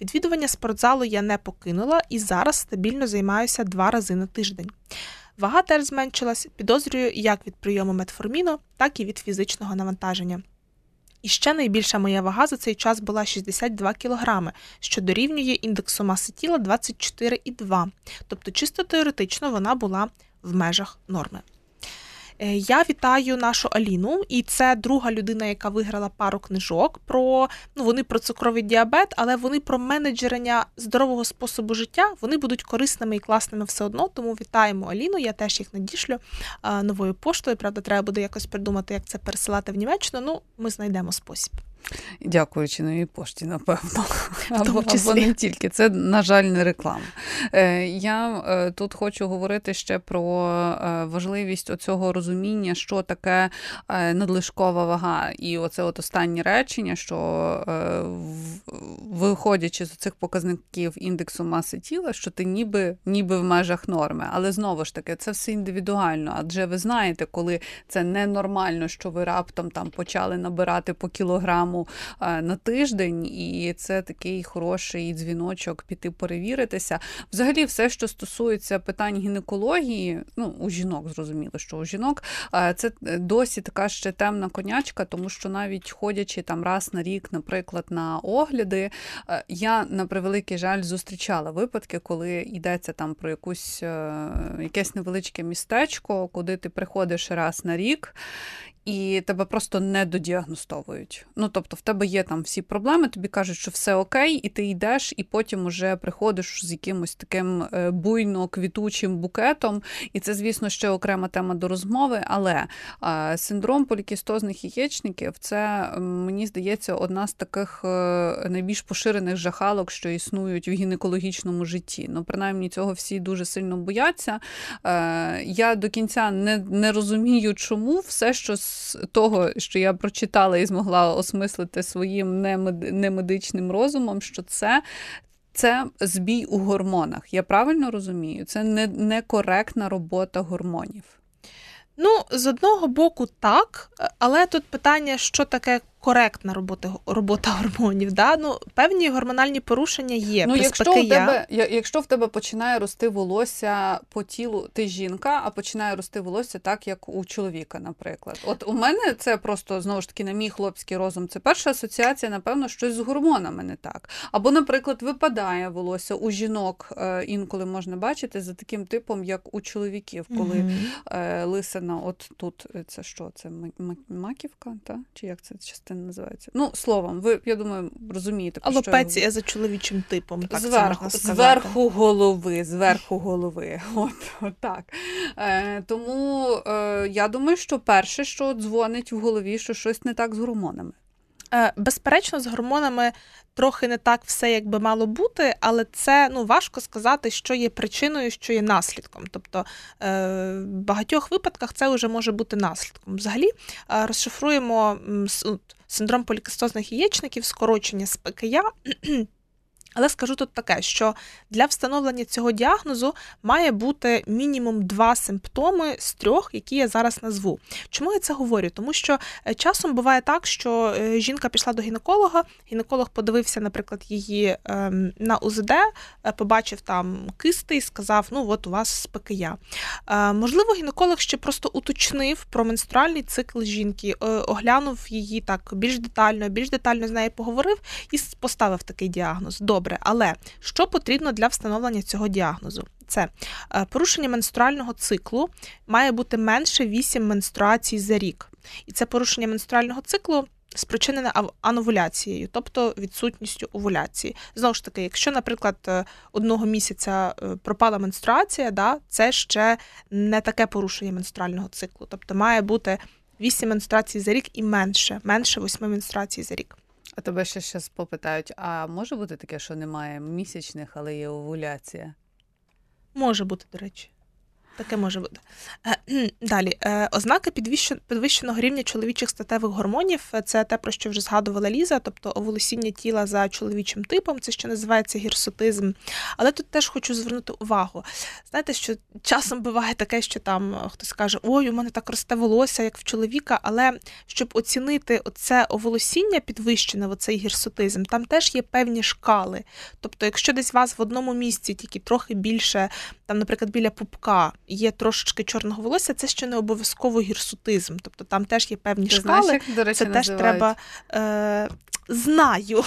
Відвідування спортзалу я не покинула і зараз стабільно займаюся два рази на тиждень. Вага теж зменшилась, підозрюю як від прийому метформіну, так і від фізичного навантаження. І ще найбільша моя вага за цей час була 62 кг, що дорівнює індексу маси тіла 24,2, тобто чисто теоретично вона була в межах норми. Е, я вітаю нашу Аліну, і це друга людина, яка виграла пару книжок. Про ну вони про цукровий діабет, але вони про менеджерення здорового способу життя. Вони будуть корисними і класними все одно. Тому вітаємо Аліну. Я теж їх надішлю новою поштою. Правда, треба буде якось придумати, як це пересилати в Німеччину. Ну, ми знайдемо спосіб. Дякуючи новій пошті, напевно. Або, або не тільки. Це, на жаль, не реклама. Е, я е, тут хочу говорити ще про е, важливість оцього розуміння, що таке надлишкова вага. І оце от останнє речення, що виходячи з цих показників індексу маси тіла, що ти ніби ніби в межах норми. Але знову ж таки, це все індивідуально. Адже ви знаєте, коли це ненормально, що ви раптом там почали набирати по кілограму норму на тиждень, і це такий хороший дзвіночок піти перевіритися. Взагалі, все, що стосується питань гінекології, ну у жінок зрозуміло, що у жінок це досі така ще темна конячка, тому що навіть ходячи там раз на рік, наприклад, на огляди, я на превеликий жаль зустрічала випадки, коли йдеться там про якусь е, якесь невеличке містечко, куди ти приходиш раз на рік і тебе просто не додіагностовують. Ну, тобто, в тебе є там всі проблеми, тобі кажуть, що все окей, і ти йдеш, і потім уже приходиш з якимось таким е, буйно квітучим букетом. І це, звісно, ще окрема тема до розмови. Але синдром полікістозних яєчників це, мені здається, одна з таких е, найбільш поширених жахалок, що існують в гінекологічному житті. Ну, принаймні, цього всі дуже сильно бояться. Е, я до кінця не, не розумію, чому все, що того, що я прочитала і змогла осмислити своїм немедичним розумом, що це. Це збій у гормонах. Я правильно розумію? Це не некоректна робота гормонів. Ну, з одного боку, так, але тут питання, що таке коректна робота робота гормонів. Да? Ну, Певні гормональні порушення є. Ну, Якщо в тебе якщо в тебе починає рости волосся по тілу, ти жінка, а починає рости волосся так, як у чоловіка, наприклад. От у мене це просто знову ж таки на мій хлопський розум. Це перша асоціація, напевно, щось з гормонами не так. Або, наприклад, випадає волосся у жінок, е, інколи можна бачити за таким типом, як у чоловіків, коли mm-hmm. лисина, от тут це що? Це маківка, та? чи як це частина? Називається. Ну, словом, ви, я думаю, розумієте. про Алопеція що за чоловічим типом. так Зверху, це можна зверху голови, зверху голови. От, от так. Е, Тому е, я думаю, що перше, що дзвонить в голові, що щось не так з гормонами. Е, безперечно, з гормонами трохи не так все, як би мало бути, але це ну важко сказати, що є причиною, що є наслідком. Тобто е, в багатьох випадках це вже може бути наслідком. Взагалі е, розшифруємо синдром полікистозних яєчників, скорочення з ПКЯ. Але скажу тут таке, що для встановлення цього діагнозу має бути мінімум два симптоми з трьох, які я зараз назву. Чому я це говорю? Тому що е, часом буває так, що е, жінка пішла до гінеколога, гінеколог подивився, наприклад, її ем, на УЗД, е, побачив там кисти і сказав: ну от у вас СПКЯ. Можливо, гінеколог ще просто уточнив про менструальний цикл жінки, оглянув її так більш детально, більш детально з нею поговорив і поставив такий діагноз. Добре добре, але що потрібно для встановлення цього діагнозу? Це е, порушення менструального циклу має бути менше 8 менструацій за рік. І це порушення менструального циклу спричинене ановуляцією, тобто відсутністю овуляції. Знову ж таки, якщо, наприклад, е, одного місяця е, пропала менструація, да, це ще не таке порушення менструального циклу. Тобто має бути 8 менструацій за рік і менше, менше 8 менструацій за рік. А тебе ще зараз попитають: а може бути таке, що немає місячних, але є овуляція? Може бути, до речі. Таке може бути. Е, далі, е, ознаки підвищеного рівня чоловічих статевих гормонів це те, про що вже згадувала Ліза, тобто оволосіння тіла за чоловічим типом, це ще називається гірсотизм. Але тут теж хочу звернути увагу. Знаєте, що часом буває таке, що там е, хтось каже, ой, у мене так росте волосся, як в чоловіка, але щоб оцінити оце оволосіння підвищене, оцей гірсотизм, там теж є певні шкали. Тобто, якщо десь вас в одному місці тільки трохи більше, там, наприклад, біля пупка є трошечки чорного волосся, це ще не обов'язково гірсутизм. Тобто там теж є певні Ти шкали. Знаєш, як, до речі, це називають? теж треба. Е, Знаю.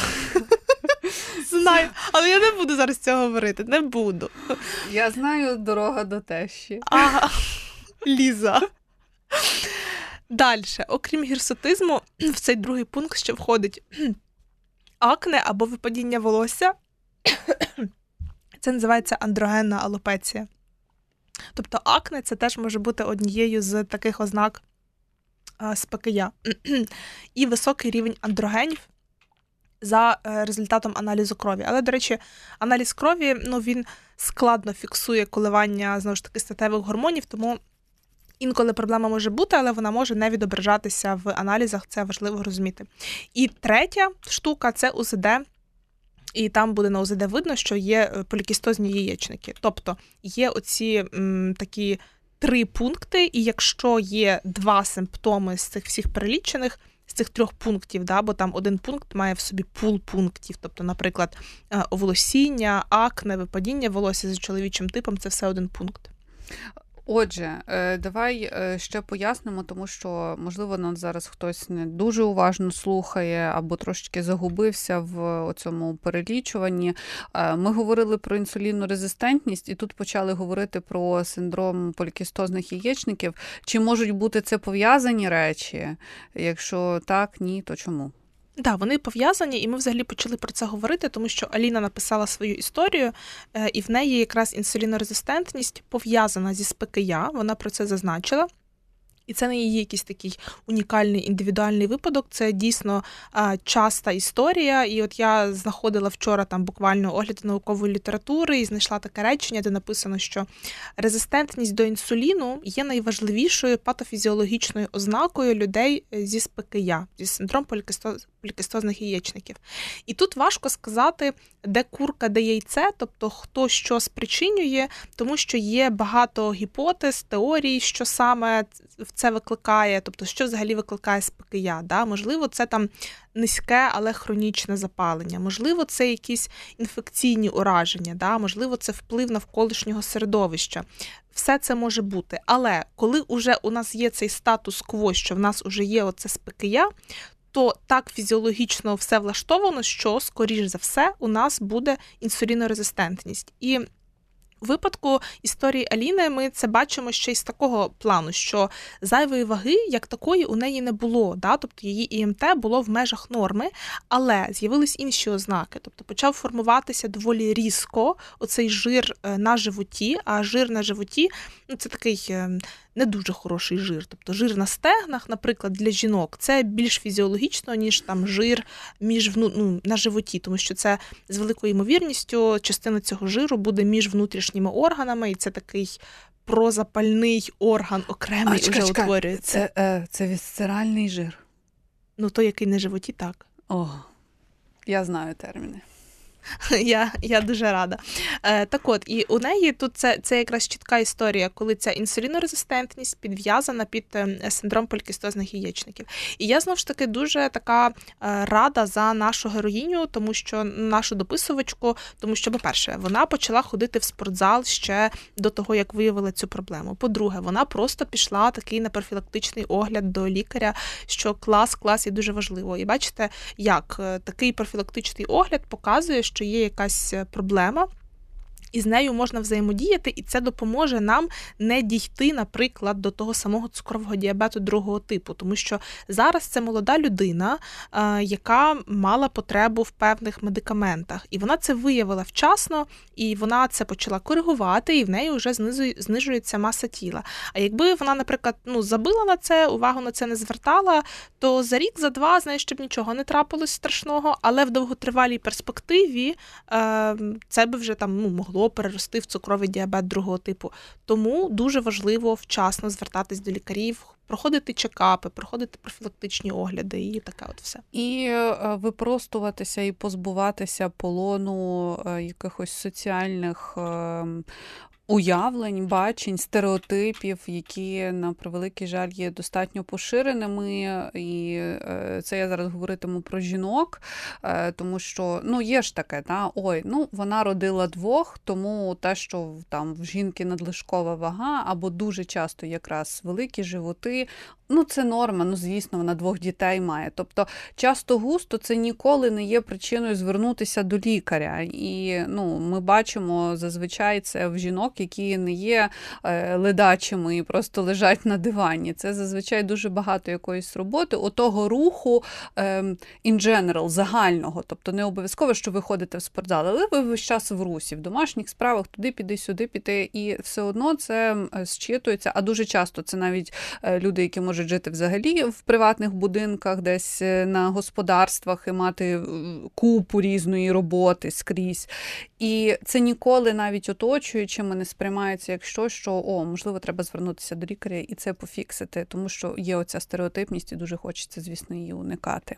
Знаю, але я не буду зараз цього говорити. Не буду. Я знаю дорога до тещі. Ага, Ліза. Далі, окрім гірсотизму, в цей другий пункт ще входить акне або випадіння волосся. Це називається андрогенна алопеція. Тобто акне це теж може бути однією з таких ознак СПКЯ. І високий рівень андрогенів за е, результатом аналізу крові. Але, до речі, аналіз крові ну, він складно фіксує коливання знову ж таки статевих гормонів, тому. Інколи проблема може бути, але вона може не відображатися в аналізах, це важливо розуміти. І третя штука це УЗД і там буде на ОЗД видно, що є е, полікістозні яєчники. Тобто є оці м, такі три пункти, і якщо є два симптоми з цих всіх перелічених, з цих трьох пунктів, да, бо там один пункт має в собі пул пунктів. Тобто, наприклад, е, оволосіння, акне, випадіння волосся за чоловічим типом це все один пункт. Отже, е, давай е, ще пояснимо, тому що, можливо, нас зараз хтось не дуже уважно слухає або трошечки загубився в цьому перелічуванні. Е, ми говорили про інсулінну резистентність, і тут почали говорити про синдром полікістозних яєчників. Чи можуть бути це пов'язані речі? Якщо так, ні, то чому? Так, вони пов'язані, і ми взагалі почали про це говорити, тому що Аліна написала свою історію, е, і в неї якраз інсулінорезистентність пов'язана зі спекия. Вона про це зазначила. І це не її якийсь такий унікальний індивідуальний випадок. Це дійсно часта історія. І от я знаходила вчора там буквально огляд наукової літератури і знайшла таке речення, де написано, що резистентність до інсуліну є найважливішою патофізіологічною ознакою людей зі СПКЯ, зі синдром полікистозних яєчників. І тут важко сказати, де курка, де яйце, тобто хто що спричинює, тому що є багато гіпотез, теорій, що саме це викликає, тобто, що взагалі викликає спекия. Да? Можливо, це там низьке, але хронічне запалення, можливо, це якісь інфекційні ураження, да? можливо, це вплив навколишнього середовища. Все це може бути. Але коли вже у нас є цей статус-кво, що в нас вже є оце спекия, то так фізіологічно все влаштовано, що, скоріш за все, у нас буде інсулінорезистентність. І випадку історії Аліни ми це бачимо ще й з такого плану, що зайвої ваги як такої у неї не було. Да? Тобто її ІМТ було в межах норми, але з'явились інші ознаки. Тобто почав формуватися доволі різко оцей жир е, на животі, а жир на животі ну, це такий е, не дуже хороший жир. Тобто жир на стегнах, наприклад, для жінок, це більш фізіологічно, ніж там жир між ну, на животі, тому що це з великою ймовірністю частина цього жиру буде між внутрішніми органами, і це такий. Прозапальний орган окремий а, вже чекай, утворюється. Це е, це вісцеральний жир. Ну, той, який на животі, так. О, я знаю терміни. Я я дуже рада. Е, Так от, і у неї тут це це якраз чітка історія, коли ця інсулінорезистентність підв'язана під е, синдром полікістозних яєчників. І я знову ж таки дуже така е, рада за нашу героїню, тому що нашу дописувачку, тому що, по-перше, вона почала ходити в спортзал ще до того, як виявила цю проблему. По-друге, вона просто пішла такий на профілактичний огляд до лікаря, що клас, клас є дуже важливо. І бачите, як е, такий профілактичний огляд показує, що є якась е, проблема і з нею можна взаємодіяти, і це допоможе нам не дійти, наприклад, до того самого цукрового діабету другого типу, тому що зараз це молода людина, яка мала потребу в певних медикаментах, і вона це виявила вчасно, і вона це почала коригувати, і в неї вже знижується маса тіла. А якби вона, наприклад, ну забила на це, увагу на це не звертала, то за рік, за два, знаєш, щоб нічого не трапилось страшного, але в довготривалій перспективі ем, це би вже там ну могло могло перерости в цукровий діабет другого типу. Тому дуже важливо вчасно звертатись до лікарів, проходити чекапи, проходити профілактичні огляди і таке от все. І е, випростуватися і позбуватися полону е, якихось соціальних ем, уявлень, бачень, стереотипів, які на превеликий жаль є достатньо поширеними. І е, це я зараз говоритиму про жінок, е, тому що ну є ж таке, та ой, ну вона родила двох, тому те, що там в жінки надлишкова вага, або дуже часто якраз великі животи. Ну, це норма, ну звісно, вона двох дітей має. Тобто, часто густо це ніколи не є причиною звернутися до лікаря. І ну, ми бачимо зазвичай це в жінок, які не є е, ледачими і просто лежать на дивані. Це зазвичай дуже багато якоїсь роботи, отого руху е, in general, загального. Тобто не обов'язково, що ви ходите в спортзал, але ви весь час в русі, в домашніх справах туди піди, сюди піти. І все одно це зчитується. А дуже часто це навіть е, люди, які можуть жити взагалі в приватних будинках, десь е, на господарствах і мати е, купу різної роботи скрізь. І це ніколи навіть оточуючими не сприймається як щось, що о, можливо, треба звернутися до лікаря і це пофіксити, тому що є оця стереотипність, і дуже хочеться, звісно, її уникати.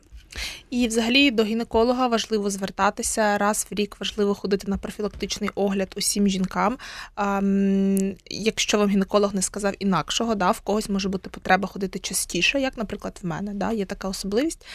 І, взагалі, до гінеколога важливо звертатися раз в рік, важливо ходити на профілактичний огляд усім жінкам. Якщо вам гінеколог не сказав інакшого, да, в когось може бути потреба ходити бути частіше, як, наприклад, в мене, да, є така особливість.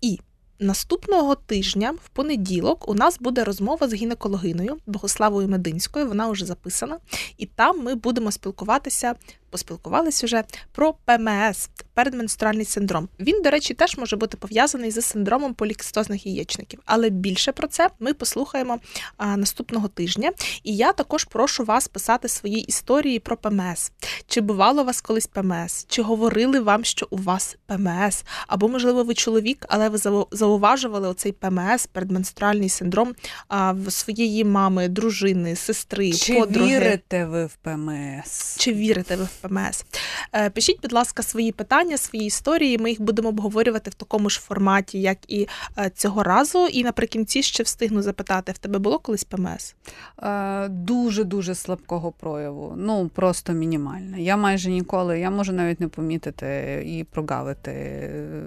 І Наступного тижня, в понеділок, у нас буде розмова з гінекологиною Богославою Мединською. Вона вже записана, і там ми будемо спілкуватися. Поспілкувалися вже про ПМС передменструальний синдром. Він, до речі, теж може бути пов'язаний з синдромом полікістозних яєчників. Але більше про це ми послухаємо а, наступного тижня. І я також прошу вас писати свої історії про ПМС. Чи бувало у вас колись ПМС? Чи говорили вам, що у вас ПМС? Або, можливо, ви чоловік, але ви зауважували оцей ПМС, передменструальний синдром а, в своєї мами, дружини, сестри, Чи подруги. вірите ви в ПМС? Чи вірите ви в ПМС? Е, Пишіть, будь ласка, свої питання, свої історії. Ми їх будемо обговорювати в такому ж форматі, як і е, цього разу. І наприкінці ще встигну запитати: в тебе було колись ПМС? Е, Дуже-дуже слабкого прояву. Ну, просто мінімально. Я майже ніколи, я можу навіть не помітити і прогавити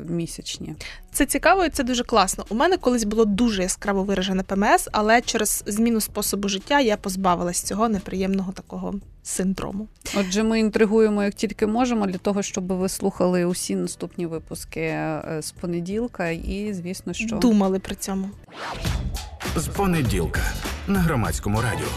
місячні. Це цікаво і це дуже класно. У мене колись було дуже яскраво виражене ПМС, але через зміну способу життя я позбавилась цього неприємного такого синдрому. Отже, ми інтригуємо як тільки можемо для того, щоб ви слухали усі наступні випуски е, з понеділка, і звісно, що Думали при цьому. З понеділка на громадському радіо.